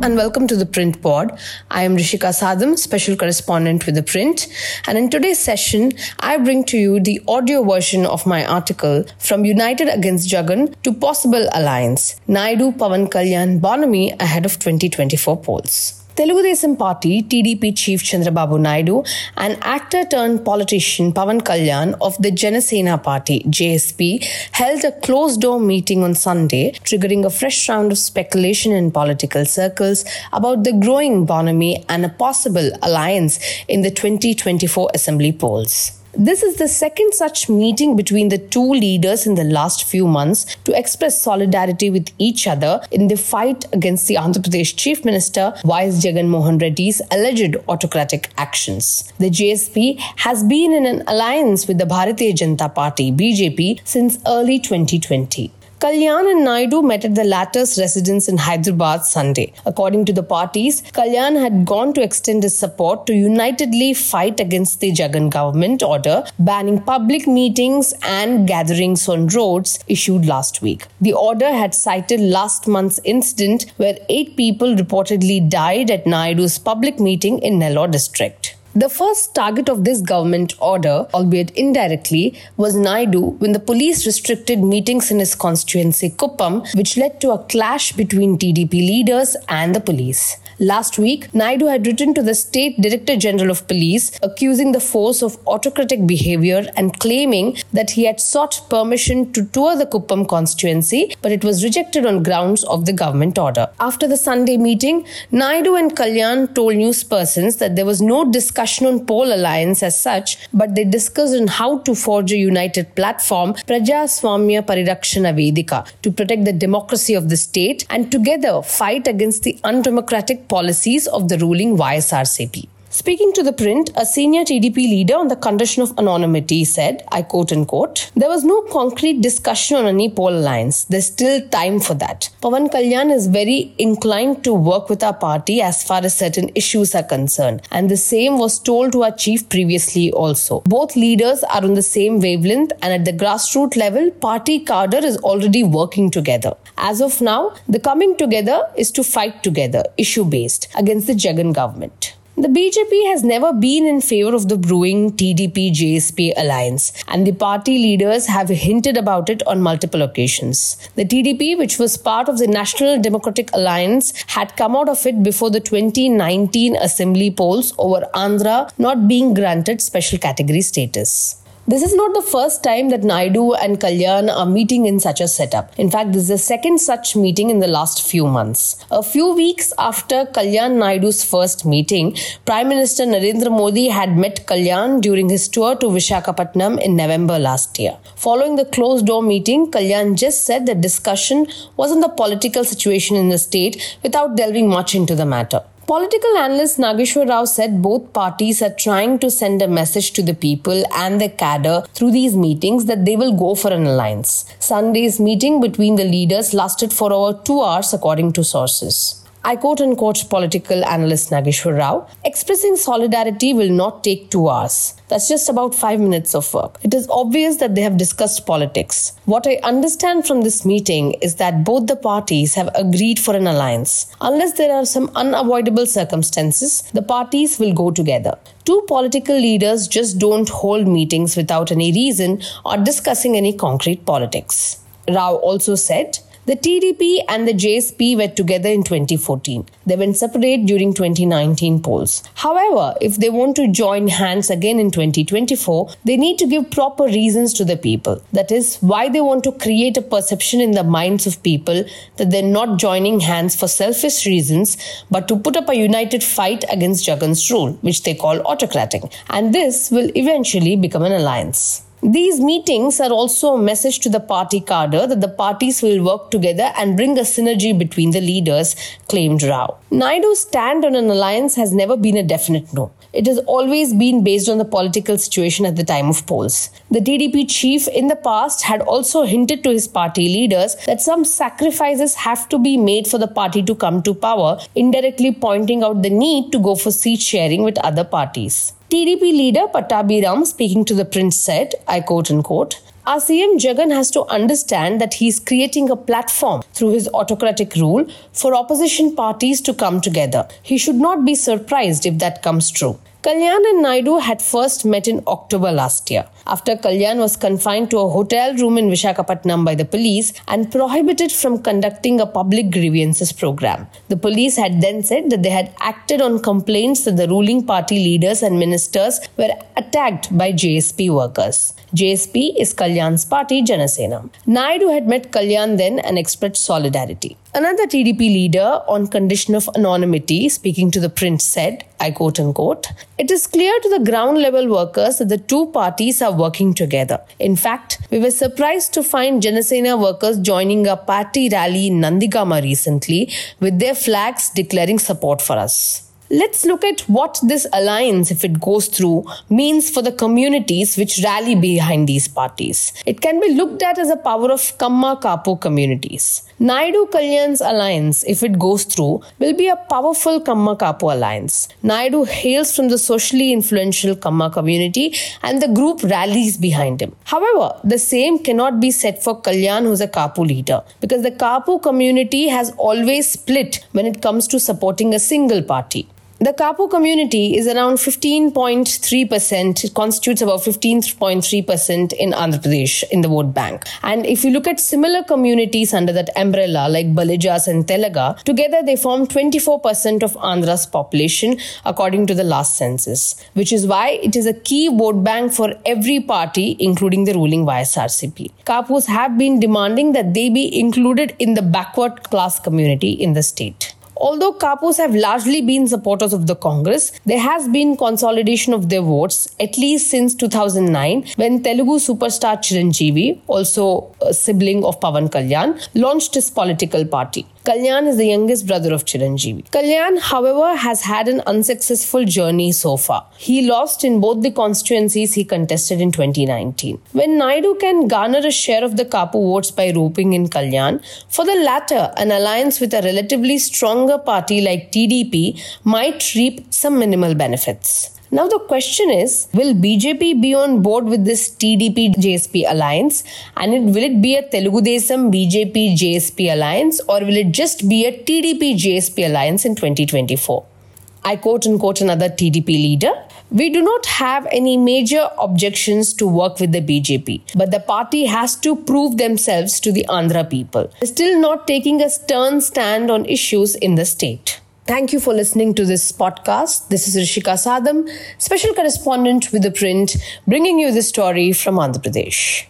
And welcome to the Print Pod. I am Rishika Sadam, special correspondent with the Print, and in today's session, I bring to you the audio version of my article from United Against Jagan to Possible Alliance Naidu Pavan Kalyan Bonomi ahead of 2024 polls. Telugu Desam Party TDP chief Chandrababu Naidu and actor turned politician Pavan Kalyan of the Janasena Party JSP held a closed door meeting on Sunday, triggering a fresh round of speculation in political circles about the growing Bonomi and a possible alliance in the 2024 assembly polls. This is the second such meeting between the two leaders in the last few months to express solidarity with each other in the fight against the Andhra Pradesh Chief Minister Y.S. Jagan Mohan Reddy's alleged autocratic actions. The JSP has been in an alliance with the Bharatiya Janata Party BJP since early 2020. Kalyan and Naidu met at the latter's residence in Hyderabad Sunday. According to the parties, Kalyan had gone to extend his support to unitedly fight against the Jagan government order banning public meetings and gatherings on roads issued last week. The order had cited last month's incident where eight people reportedly died at Naidu's public meeting in Nellore district. The first target of this government order, albeit indirectly, was Naidu when the police restricted meetings in his constituency Kuppam, which led to a clash between TDP leaders and the police. Last week, Naidu had written to the State Director General of Police accusing the force of autocratic behavior and claiming that he had sought permission to tour the Kuppam constituency, but it was rejected on grounds of the government order. After the Sunday meeting, Naidu and Kalyan told news persons that there was no discussion on poll alliance as such, but they discussed on how to forge a united platform, Prajaswamya Parirakshana Vedika, to protect the democracy of the state and together fight against the undemocratic policies of the ruling YSRCP. Speaking to the print, a senior TDP leader on the condition of anonymity said, I quote unquote, there was no concrete discussion on any poll alliance. There's still time for that. Pavan Kalyan is very inclined to work with our party as far as certain issues are concerned. And the same was told to our chief previously also. Both leaders are on the same wavelength and at the grassroots level, party cadre is already working together. As of now, the coming together is to fight together, issue based, against the Jagan government. The BJP has never been in favor of the brewing TDP JSP alliance, and the party leaders have hinted about it on multiple occasions. The TDP, which was part of the National Democratic Alliance, had come out of it before the 2019 assembly polls over Andhra not being granted special category status. This is not the first time that Naidu and Kalyan are meeting in such a setup. In fact, this is the second such meeting in the last few months. A few weeks after Kalyan Naidu's first meeting, Prime Minister Narendra Modi had met Kalyan during his tour to Vishakhapatnam in November last year. Following the closed door meeting, Kalyan just said the discussion was on the political situation in the state without delving much into the matter. Political analyst Nageshwar Rao said both parties are trying to send a message to the people and the cadre through these meetings that they will go for an alliance. Sunday's meeting between the leaders lasted for over two hours, according to sources. I quote unquote political analyst Nageshwar Rao, expressing solidarity will not take two hours. That's just about five minutes of work. It is obvious that they have discussed politics. What I understand from this meeting is that both the parties have agreed for an alliance. Unless there are some unavoidable circumstances, the parties will go together. Two political leaders just don't hold meetings without any reason or discussing any concrete politics. Rao also said, the TDP and the JSP were together in 2014. They went separate during 2019 polls. However, if they want to join hands again in 2024, they need to give proper reasons to the people. That is why they want to create a perception in the minds of people that they're not joining hands for selfish reasons, but to put up a united fight against Jagan's rule, which they call autocratic. And this will eventually become an alliance. These meetings are also a message to the party cadre that the parties will work together and bring a synergy between the leaders, claimed Rao. Naidu's stand on an alliance has never been a definite no. It has always been based on the political situation at the time of polls. The TDP chief in the past had also hinted to his party leaders that some sacrifices have to be made for the party to come to power, indirectly pointing out the need to go for seat sharing with other parties. TDP leader Pattabhi Ram, speaking to the Print, said, I quote unquote, Our CM Jagan has to understand that he is creating a platform through his autocratic rule for opposition parties to come together. He should not be surprised if that comes true. Kalyan and Naidu had first met in October last year, after Kalyan was confined to a hotel room in Vishakhapatnam by the police and prohibited from conducting a public grievances program. The police had then said that they had acted on complaints that the ruling party leaders and ministers were attacked by JSP workers. JSP is Kalyan's party, Janasena. Naidu had met Kalyan then and expressed solidarity. Another TDP leader, on condition of anonymity, speaking to the print, said, I quote unquote, It is clear to the ground level workers that the two parties are working together. In fact, we were surprised to find Janasena workers joining a party rally in Nandigama recently with their flags declaring support for us. Let's look at what this alliance, if it goes through, means for the communities which rally behind these parties. It can be looked at as a power of Kamma Kapu communities. Naidu Kalyan's alliance, if it goes through, will be a powerful Kamma Kapu alliance. Naidu hails from the socially influential Kamma community and the group rallies behind him. However, the same cannot be said for Kalyan, who's a Kapu leader, because the Kapu community has always split when it comes to supporting a single party. The Kapu community is around 15.3%, it constitutes about 15.3% in Andhra Pradesh in the vote bank. And if you look at similar communities under that umbrella, like Balijas and Telaga, together they form 24% of Andhra's population, according to the last census, which is why it is a key vote bank for every party, including the ruling YSRCP. Kapus have been demanding that they be included in the backward class community in the state. Although Kapus have largely been supporters of the Congress, there has been consolidation of their votes at least since 2009 when Telugu superstar Chiranjeevi, also sibling of Pavan Kalyan, launched his political party. Kalyan is the youngest brother of Chiranjeevi. Kalyan, however, has had an unsuccessful journey so far. He lost in both the constituencies he contested in 2019. When Naidu can garner a share of the Kapu votes by roping in Kalyan, for the latter, an alliance with a relatively stronger party like TDP might reap some minimal benefits. Now the question is, will BJP be on board with this TDP JSP alliance and will it be a Telugu Desam BJP JSP alliance or will it just be a TDP JSP alliance in 2024? I quote unquote another TDP leader. We do not have any major objections to work with the BJP, but the party has to prove themselves to the Andhra people. Still not taking a stern stand on issues in the state. Thank you for listening to this podcast. This is Rishika Sadam, special correspondent with the print, bringing you the story from Andhra Pradesh.